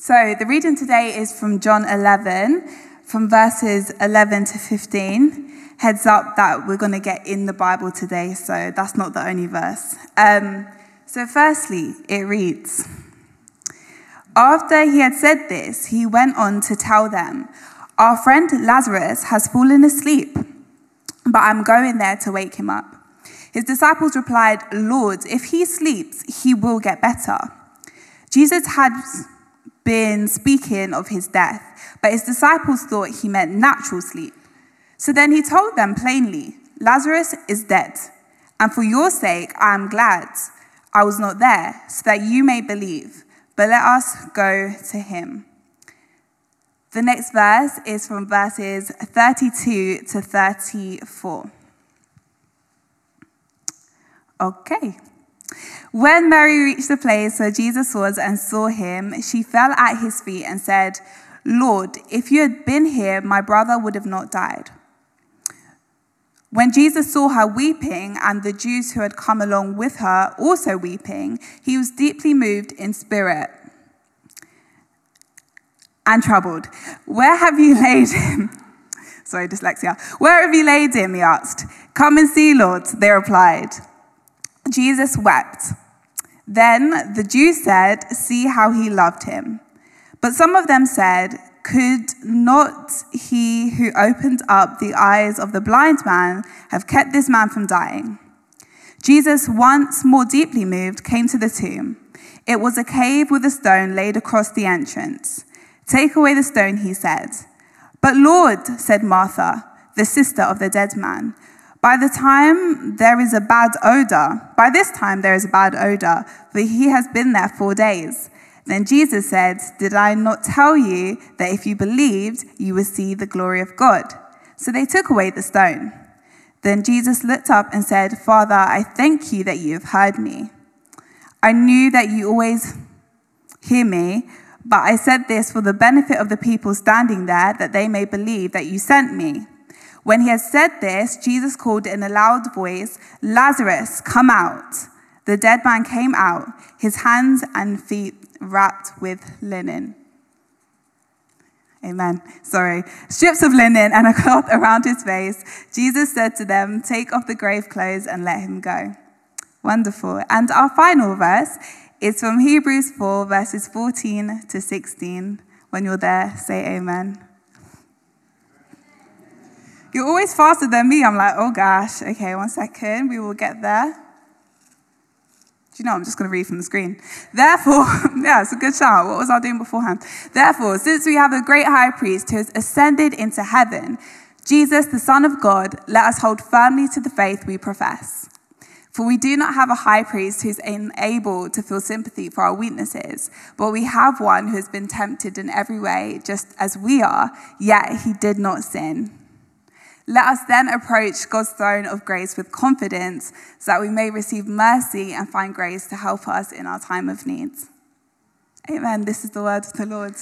So the reading today is from John 11, from verses 11 to 15. Heads up that we're going to get in the Bible today, so that's not the only verse. Um, so, firstly, it reads After he had said this, he went on to tell them, Our friend Lazarus has fallen asleep, but I'm going there to wake him up. His disciples replied, Lord, if he sleeps, he will get better. Jesus had been speaking of his death, but his disciples thought he meant natural sleep. So then he told them plainly, Lazarus is dead, and for your sake I am glad I was not there, so that you may believe. But let us go to him. The next verse is from verses 32 to 34. Okay. When Mary reached the place where Jesus was and saw him, she fell at his feet and said, Lord, if you had been here, my brother would have not died. When Jesus saw her weeping and the Jews who had come along with her also weeping, he was deeply moved in spirit and troubled. Where have you laid him? Sorry, dyslexia. Where have you laid him? He asked. Come and see, Lord, they replied. Jesus wept. Then the Jews said, See how he loved him. But some of them said, Could not he who opened up the eyes of the blind man have kept this man from dying? Jesus, once more deeply moved, came to the tomb. It was a cave with a stone laid across the entrance. Take away the stone, he said. But Lord, said Martha, the sister of the dead man, by the time there is a bad odor, by this time there is a bad odor, for he has been there four days. Then Jesus said, Did I not tell you that if you believed, you would see the glory of God? So they took away the stone. Then Jesus looked up and said, Father, I thank you that you have heard me. I knew that you always hear me, but I said this for the benefit of the people standing there, that they may believe that you sent me. When he had said this, Jesus called in a loud voice, Lazarus, come out. The dead man came out, his hands and feet wrapped with linen. Amen. Sorry. Strips of linen and a cloth around his face. Jesus said to them, Take off the grave clothes and let him go. Wonderful. And our final verse is from Hebrews 4, verses 14 to 16. When you're there, say amen. You're always faster than me. I'm like, oh gosh, okay, one second, we will get there. Do you know, I'm just going to read from the screen. Therefore, yeah, it's a good shout. What was I doing beforehand? Therefore, since we have a great high priest who has ascended into heaven, Jesus, the Son of God, let us hold firmly to the faith we profess. For we do not have a high priest who's unable to feel sympathy for our weaknesses, but we have one who has been tempted in every way, just as we are, yet he did not sin. Let us then approach God's throne of grace with confidence so that we may receive mercy and find grace to help us in our time of need. Amen. This is the word of the Lord.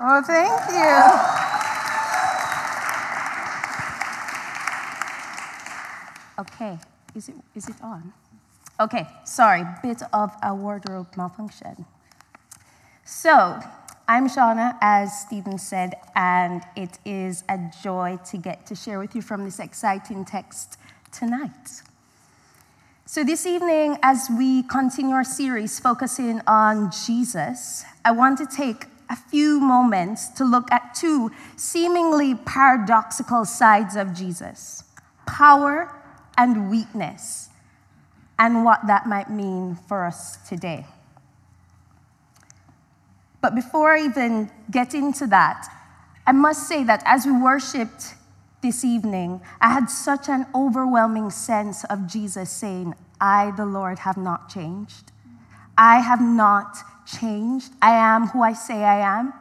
Oh, thank you. Okay, is it, is it on? Okay, sorry, bit of a wardrobe malfunction. So, I'm Shawna, as Stephen said, and it is a joy to get to share with you from this exciting text tonight. So, this evening, as we continue our series focusing on Jesus, I want to take a few moments to look at two seemingly paradoxical sides of Jesus power and weakness, and what that might mean for us today. But before I even get into that, I must say that as we worshiped this evening, I had such an overwhelming sense of Jesus saying, I, the Lord, have not changed. I have not changed. I am who I say I am.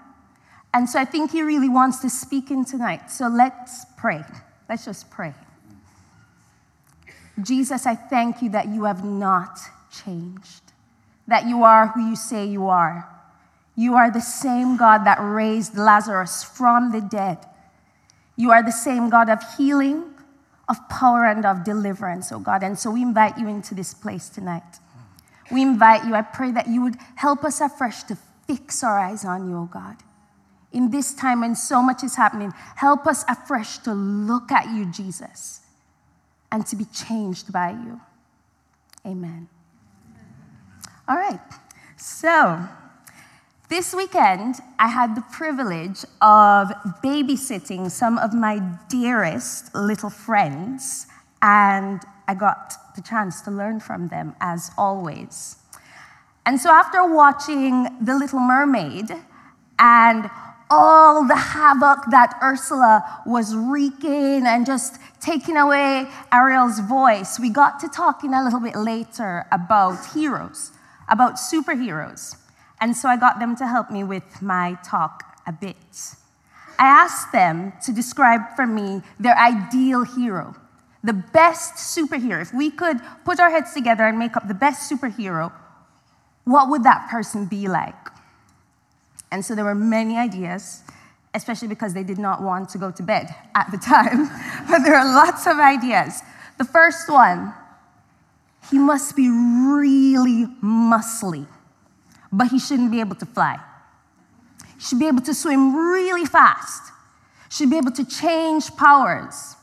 And so I think he really wants to speak in tonight. So let's pray. Let's just pray. Jesus, I thank you that you have not changed, that you are who you say you are. You are the same God that raised Lazarus from the dead. You are the same God of healing, of power, and of deliverance, oh God. And so we invite you into this place tonight. We invite you, I pray that you would help us afresh to fix our eyes on you, oh God. In this time when so much is happening, help us afresh to look at you, Jesus, and to be changed by you. Amen. All right. So, this weekend, I had the privilege of babysitting some of my dearest little friends, and I got the chance to learn from them as always. And so, after watching The Little Mermaid and all the havoc that Ursula was wreaking and just taking away Ariel's voice, we got to talking a little bit later about heroes, about superheroes. And so I got them to help me with my talk a bit. I asked them to describe for me their ideal hero, the best superhero. If we could put our heads together and make up the best superhero, what would that person be like? And so there were many ideas, especially because they did not want to go to bed at the time. but there are lots of ideas. The first one, he must be really muscly, but he shouldn't be able to fly. He should be able to swim really fast, should be able to change powers.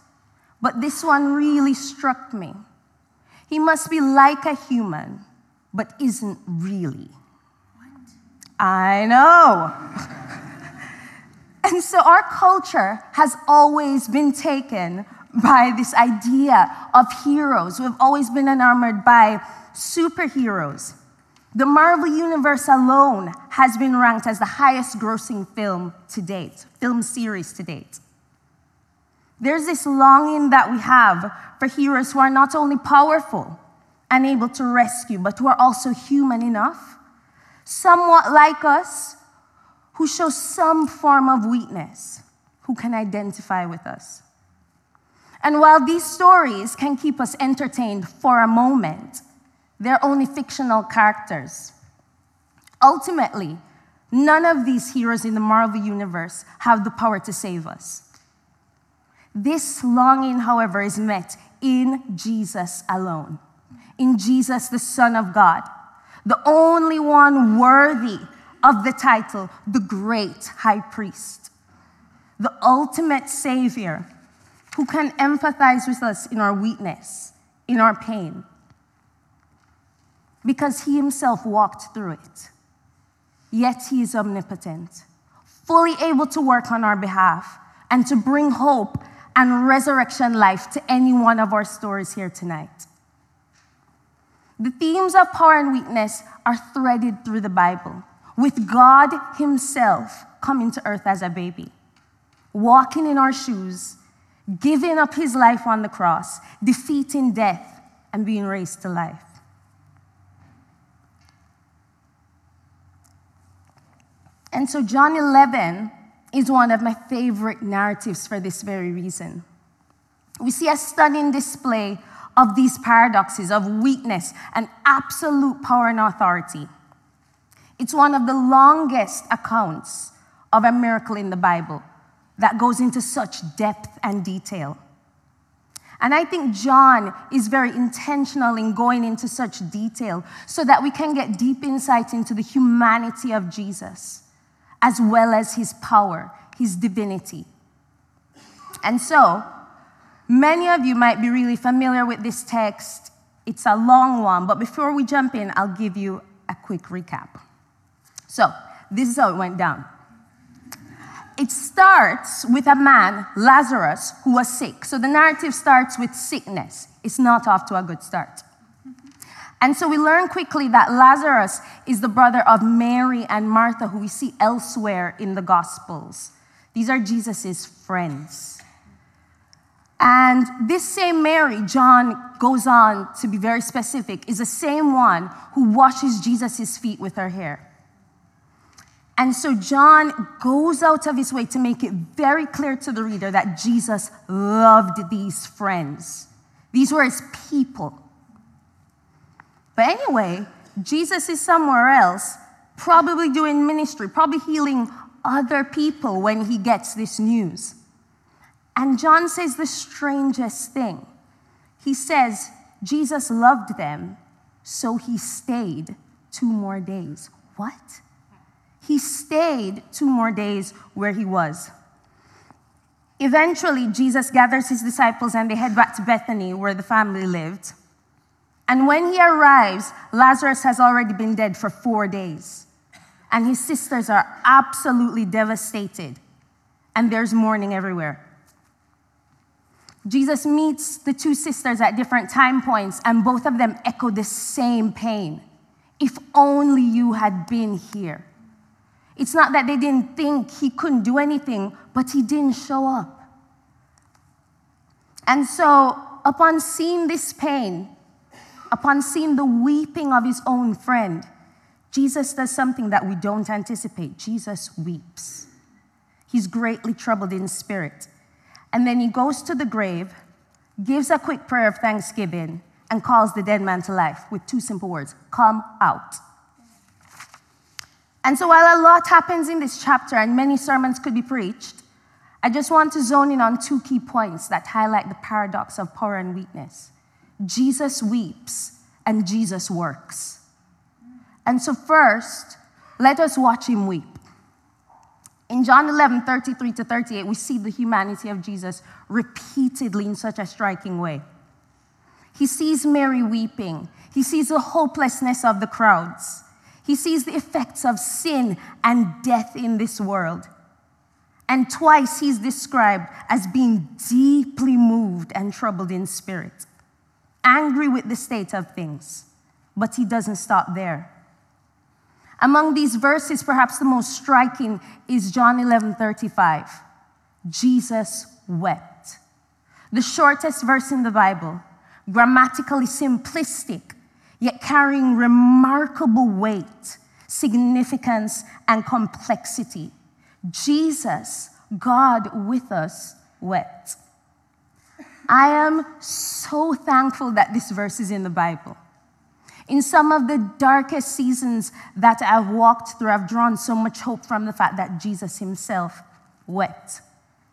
But this one really struck me. He must be like a human, but isn't really. What? I know. and so our culture has always been taken by this idea of heroes. We've always been enamored by superheroes. The Marvel Universe alone has been ranked as the highest grossing film to date, film series to date. There's this longing that we have for heroes who are not only powerful and able to rescue, but who are also human enough somewhat like us, who show some form of weakness, who can identify with us. And while these stories can keep us entertained for a moment, they're only fictional characters. Ultimately, none of these heroes in the Marvel Universe have the power to save us. This longing, however, is met in Jesus alone, in Jesus, the Son of God the only one worthy of the title, the great high priest, the ultimate savior who can empathize with us in our weakness, in our pain, because he himself walked through it. Yet he is omnipotent, fully able to work on our behalf and to bring hope and resurrection life to any one of our stories here tonight. The themes of power and weakness are threaded through the Bible, with God Himself coming to earth as a baby, walking in our shoes, giving up His life on the cross, defeating death, and being raised to life. And so, John 11 is one of my favorite narratives for this very reason. We see a stunning display of these paradoxes of weakness and absolute power and authority. It's one of the longest accounts of a miracle in the Bible that goes into such depth and detail. And I think John is very intentional in going into such detail so that we can get deep insight into the humanity of Jesus, as well as his power, his divinity. And so, Many of you might be really familiar with this text. It's a long one, but before we jump in, I'll give you a quick recap. So, this is how it went down. It starts with a man, Lazarus, who was sick. So the narrative starts with sickness. It's not off to a good start. And so we learn quickly that Lazarus is the brother of Mary and Martha, who we see elsewhere in the Gospels. These are Jesus' friends. And this same Mary, John goes on to be very specific, is the same one who washes Jesus' feet with her hair. And so John goes out of his way to make it very clear to the reader that Jesus loved these friends. These were his people. But anyway, Jesus is somewhere else, probably doing ministry, probably healing other people when he gets this news. And John says the strangest thing. He says, Jesus loved them, So he stayed two more days. What? He stayed two more days where he was. Eventually, Jesus gathers his disciples and they head back to Bethany where the family lived. And when he arrives, Lazarus has already been dead for four days. And his sisters are absolutely devastated. And there's mourning everywhere. Jesus meets the two sisters at different time points, and both of them echo the same pain. If only you had been here. It's not that they didn't think he couldn't do anything, but he didn't show up. And so, upon seeing this pain, upon seeing the weeping of his own friend, Jesus does something that we don't anticipate. Jesus weeps. He's greatly troubled in spirit. And then he goes to the grave, gives a quick prayer of thanksgiving, and calls the dead man to life with two simple words Come out. And so, while a lot happens in this chapter and many sermons could be preached, I just want to zone in on two key points that highlight the paradox of power and weakness Jesus weeps and Jesus works. And so, first, let us watch him weep. In John 11, 33 to 38, we see the humanity of Jesus repeatedly in such a striking way. He sees Mary weeping, he sees the hopelessness of the crowds, he sees the effects of sin and death in this world. And twice he's described as being deeply moved and troubled in spirit, angry with the state of things. But he doesn't stop there. Among these verses, perhaps the most striking is John 11 35. Jesus wept. The shortest verse in the Bible, grammatically simplistic, yet carrying remarkable weight, significance, and complexity. Jesus, God with us, wept. I am so thankful that this verse is in the Bible. In some of the darkest seasons that I've walked through, I've drawn so much hope from the fact that Jesus himself wept.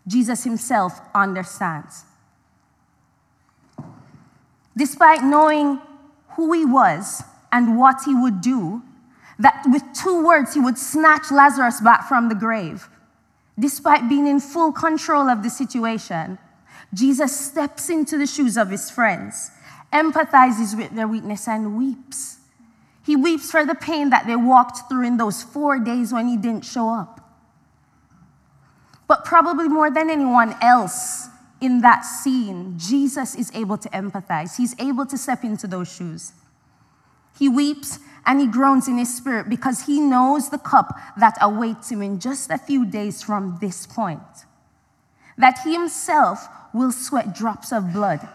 Jesus himself understands. Despite knowing who he was and what he would do, that with two words he would snatch Lazarus back from the grave. Despite being in full control of the situation, Jesus steps into the shoes of his friends, empathizes with their weakness, and weeps. He weeps for the pain that they walked through in those four days when he didn't show up. But probably more than anyone else, in that scene, Jesus is able to empathize. He's able to step into those shoes. He weeps and he groans in his spirit because he knows the cup that awaits him in just a few days from this point. That he himself will sweat drops of blood,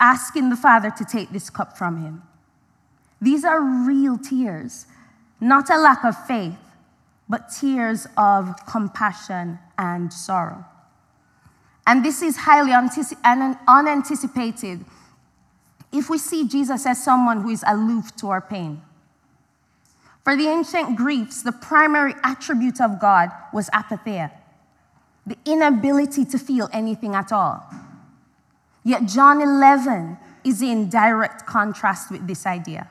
asking the Father to take this cup from him. These are real tears, not a lack of faith, but tears of compassion and sorrow. And this is highly unanticipated if we see Jesus as someone who is aloof to our pain. For the ancient Greeks, the primary attribute of God was apatheia, the inability to feel anything at all. Yet John 11 is in direct contrast with this idea.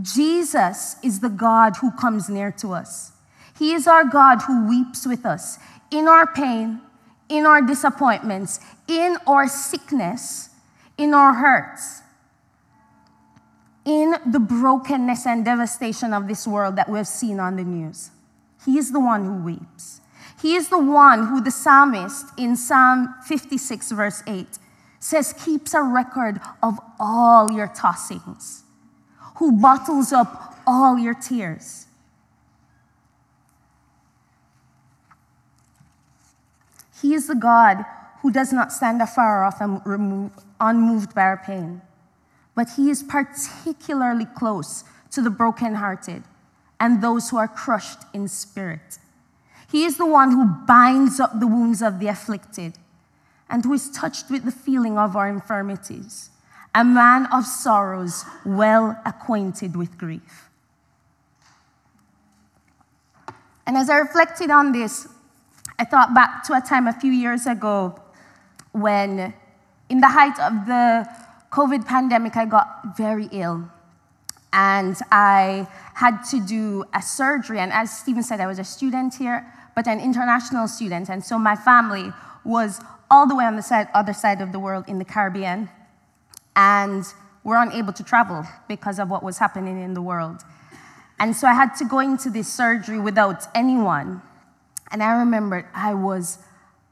Jesus is the God who comes near to us. He is our God who weeps with us in our pain, in our disappointments, in our sickness, in our hurts, in the brokenness and devastation of this world that we've seen on the news. He is the one who weeps. He is the one who the psalmist in Psalm 56, verse 8, says keeps a record of all your tossings, who bottles up all your tears. He is the God who does not stand afar off and remove, unmoved by our pain, but He is particularly close to the brokenhearted and those who are crushed in spirit. He is the one who binds up the wounds of the afflicted and who is touched with the feeling of our infirmities, a man of sorrows, well acquainted with grief. And as I reflected on this, I thought back to a time a few years ago when, in the height of the COVID pandemic, I got very ill. and I had to do a surgery. And as Stephen said, I was a student here, but an international student. And so my family was all the way on the side, other side of the world in the Caribbean, and were unable to travel because of what was happening in the world. And so I had to go into this surgery without anyone. And I remembered I was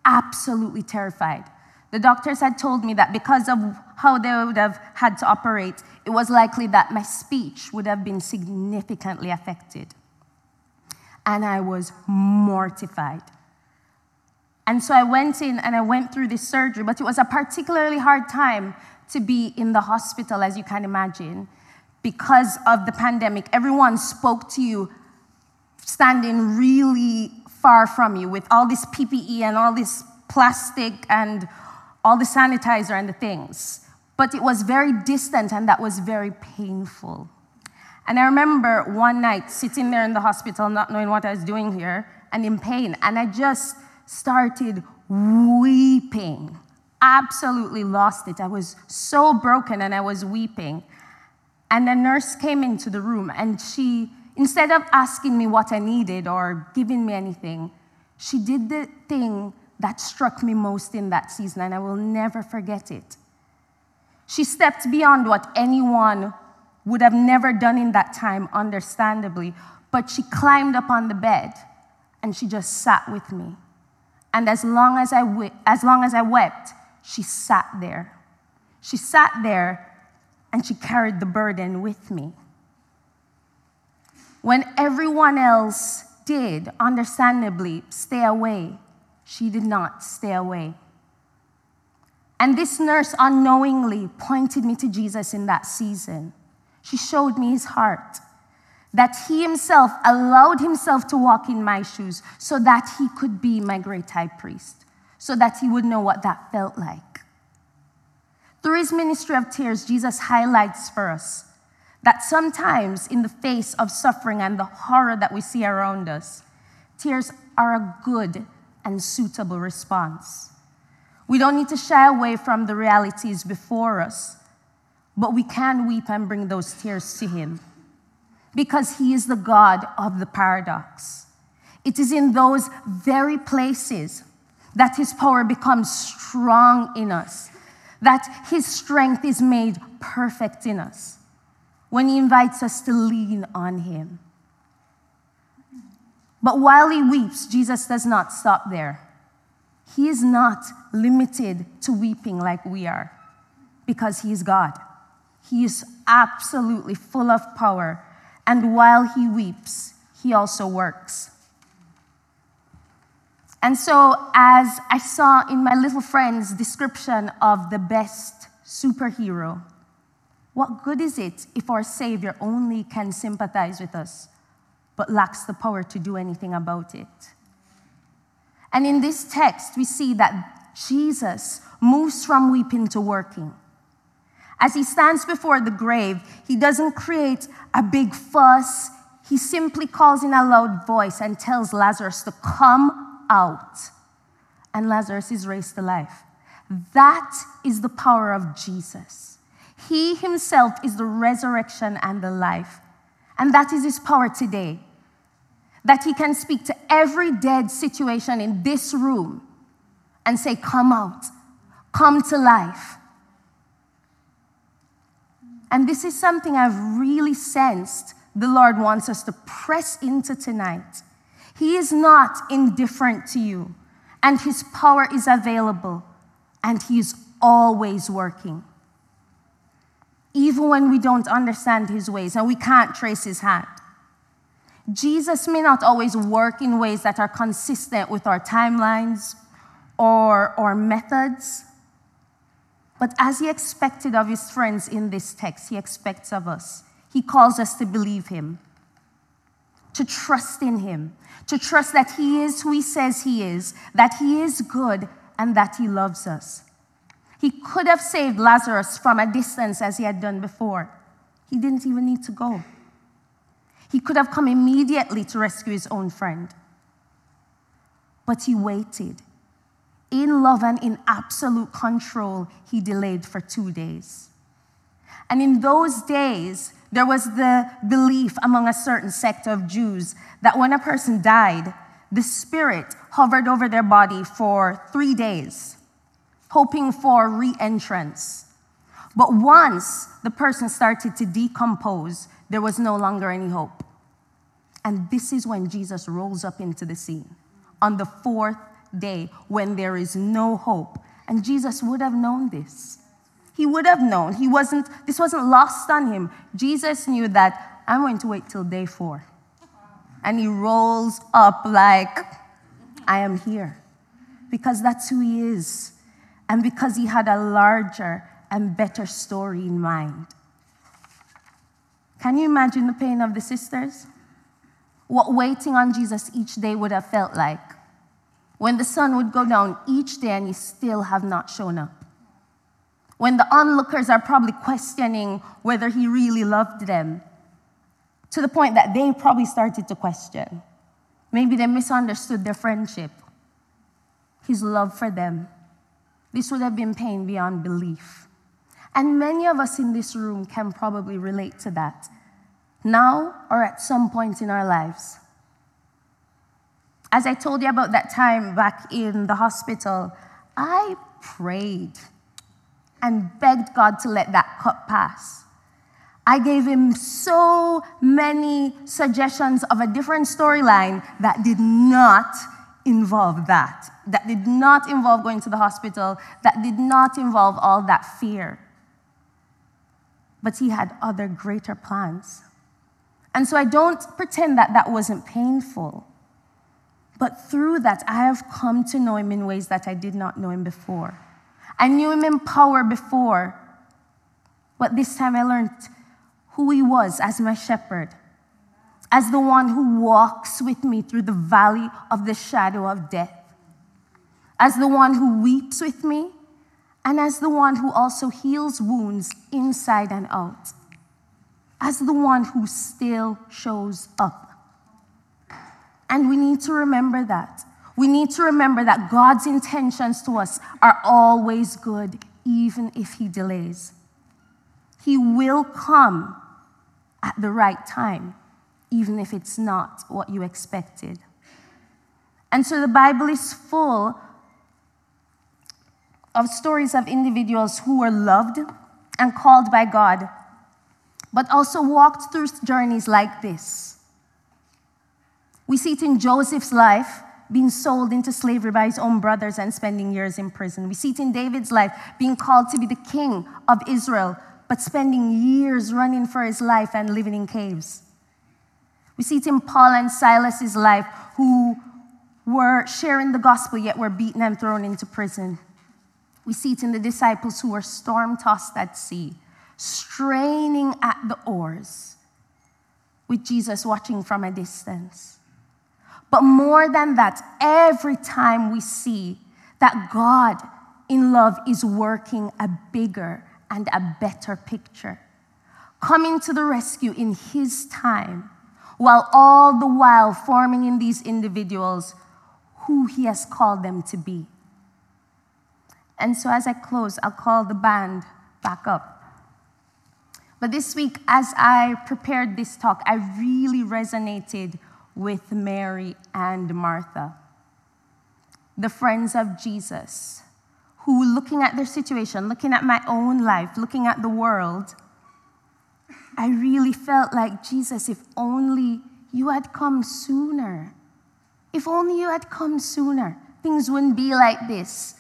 absolutely terrified. The doctors had told me that because of how they would have had to operate, it was likely that my speech would have been significantly affected. And I was mortified. And so I went in and I went through this surgery, but it was a particularly hard time to be in the hospital, as you can imagine, because of the pandemic. Everyone spoke to you standing really far from you with all this PPE and all this plastic and all the sanitizer and the things. But it was very distant and that was very painful. And I remember one night sitting there in the hospital, not knowing what I was doing here, and in pain. And I just started weeping. Absolutely lost it. I was so broken and I was weeping. And a nurse came into the room and she, instead of asking me what I needed or giving me anything, she did the thing that struck me most in that season, and I will never forget it. She stepped beyond what anyone would have never done in that time, understandably, but she climbed up on the bed and she just sat with me. And as long as I, as long as I wept, she sat there. She sat there and she carried the burden with me. When everyone else did, understandably, stay away, she did not stay away. And this nurse unknowingly pointed me to Jesus in that season. She showed me his heart, that he himself allowed himself to walk in my shoes so that he could be my great high priest, so that he would know what that felt like. Through his ministry of tears, Jesus highlights for us that sometimes, in the face of suffering and the horror that we see around us, tears are a good and suitable response. We don't need to shy away from the realities before us, but we can weep and bring those tears to Him because He is the God of the paradox. It is in those very places that His power becomes strong in us, that His strength is made perfect in us when He invites us to lean on Him. But while he weeps, Jesus does not stop there. He is not limited to weeping like we are because he is God. He is absolutely full of power. And while he weeps, he also works. And so, as I saw in my little friend's description of the best superhero, what good is it if our Savior only can sympathize with us? but lacks the power to do anything about it. And in this text, we see that Jesus moves from weeping to working. As he stands before the grave, he doesn't create a big fuss. He simply calls in a loud voice and tells Lazarus to come out. And Lazarus is raised to life. That is the power of Jesus. He himself is the resurrection and the life. And that is his power today that he can speak to every dead situation in this room and say, Come out, come to life. And this is something I've really sensed the Lord wants us to press into tonight. He is not indifferent to you, and His power is available, and He is always working. Even when we don't understand His ways and we can't trace His hand. Jesus may not always work in ways that are consistent with our timelines or our methods, but as he expected of his friends in this text, he expects of us. He calls us to believe him, to trust in him, to trust that he is who he says he is, that he is good, and that he loves us. He could have saved Lazarus from a distance as he had done before. He didn't even need to go. He could have come immediately to rescue his own friend. But he waited. In love and in absolute control, he delayed for two days. And in those days, there was the belief among a certain sect of Jews that when a person died, the spirit hovered over their body for three days, hoping for re entrance. But once the person started to decompose, there was no longer any hope. And this is when Jesus rolls up into the scene on the fourth day when there is no hope. And Jesus would have known this. He would have known. He wasn't, this wasn't lost on him. Jesus knew that I'm going to wait till day four. And he rolls up like, I am here. Because that's who he is. And because he had a larger and better story in mind. Can you imagine the pain of the sisters? what waiting on Jesus each day would have felt like. When the sun would go down each day and he still have not shown up. When the onlookers are probably questioning whether he really loved them, to the point that they probably started to question. Maybe they misunderstood their friendship, his love for them. This would have been pain beyond belief. And many of us in this room can probably relate to that now or at some point in our lives. As I told you about that time back in the hospital, I prayed and begged God to let that cup pass. I gave him so many suggestions of a different storyline that did not involve that, that did not involve going to the hospital, that did not involve all that fear. But he had other greater plans. And so I don't pretend that that wasn't painful. But through that, I have come to know him in ways that I did not know him before. I knew him in power before, but this time I learned who he was as my shepherd, as the one who walks with me through the valley of the shadow of death, as the one who weeps with me, and as the one who also heals wounds inside and out as the one who still shows up. And we need to remember that. We need to remember that God's intentions to us are always good, even if He delays. He will come at the right time, even if it's not what you expected. And so the Bible is full of stories of individuals who were loved and called by God but also walked through journeys like this. We see it in Joseph's life, being sold into slavery by his own brothers and spending years in prison. We see it in David's life, being called to be the king of Israel, but spending years running for his life and living in caves. We see it in Paul and Silas's life, who were sharing the gospel yet were beaten and thrown into prison. We see it in the disciples who were storm tossed at sea straining at the oars with Jesus watching from a distance. But more than that, every time we see that God in love is working a bigger and a better picture, coming to the rescue in His time, while all the while forming in these individuals who He has called them to be. And so, as I close, I'll call the band back up. But this week, as I prepared this talk, I really resonated with Mary and Martha, the friends of Jesus, who, looking at their situation, looking at my own life, looking at the world, I really felt like, Jesus, if only you had come sooner. If only you had come sooner, things wouldn't be like this.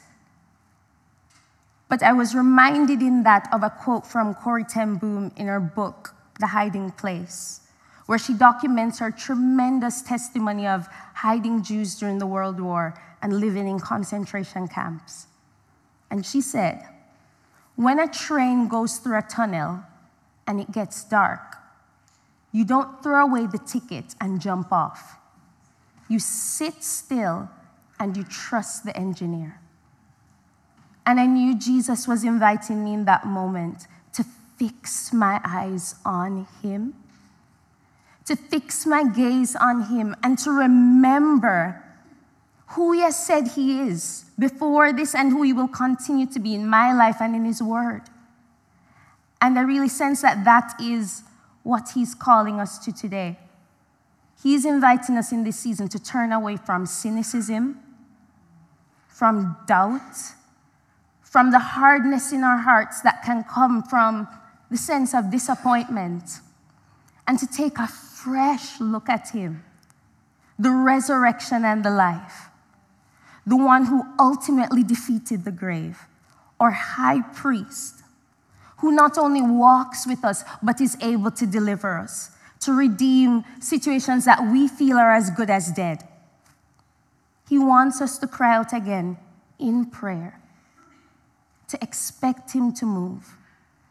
But I was reminded in that of a quote from Corrie ten Boom in her book, The Hiding Place, where she documents her tremendous testimony of hiding Jews during the World War and living in concentration camps. And she said, When a train goes through a tunnel and it gets dark, you don't throw away the ticket and jump off. You sit still and you trust the engineer. And I knew Jesus was inviting me in that moment to fix my eyes on Him, to fix my gaze on Him, and to remember who He has said He is before this and who He will continue to be in my life and in His Word. And I really sense that that is what He's calling us to today. He's inviting us in this season to turn away from cynicism, from doubt, from the hardness in our hearts that can come from the sense of disappointment, and to take a fresh look at Him, the resurrection and the life, the one who ultimately defeated the grave, our high priest, who not only walks with us, but is able to deliver us, to redeem situations that we feel are as good as dead. He wants us to cry out again in prayer, to expect Him to move.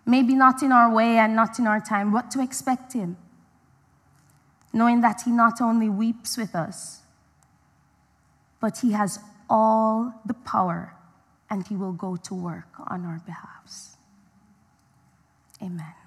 Maybe not in our way and not in our time, but to expect Him. Knowing that He not only weeps with us, but He has all the power and He will go to work on our behalves. Amen.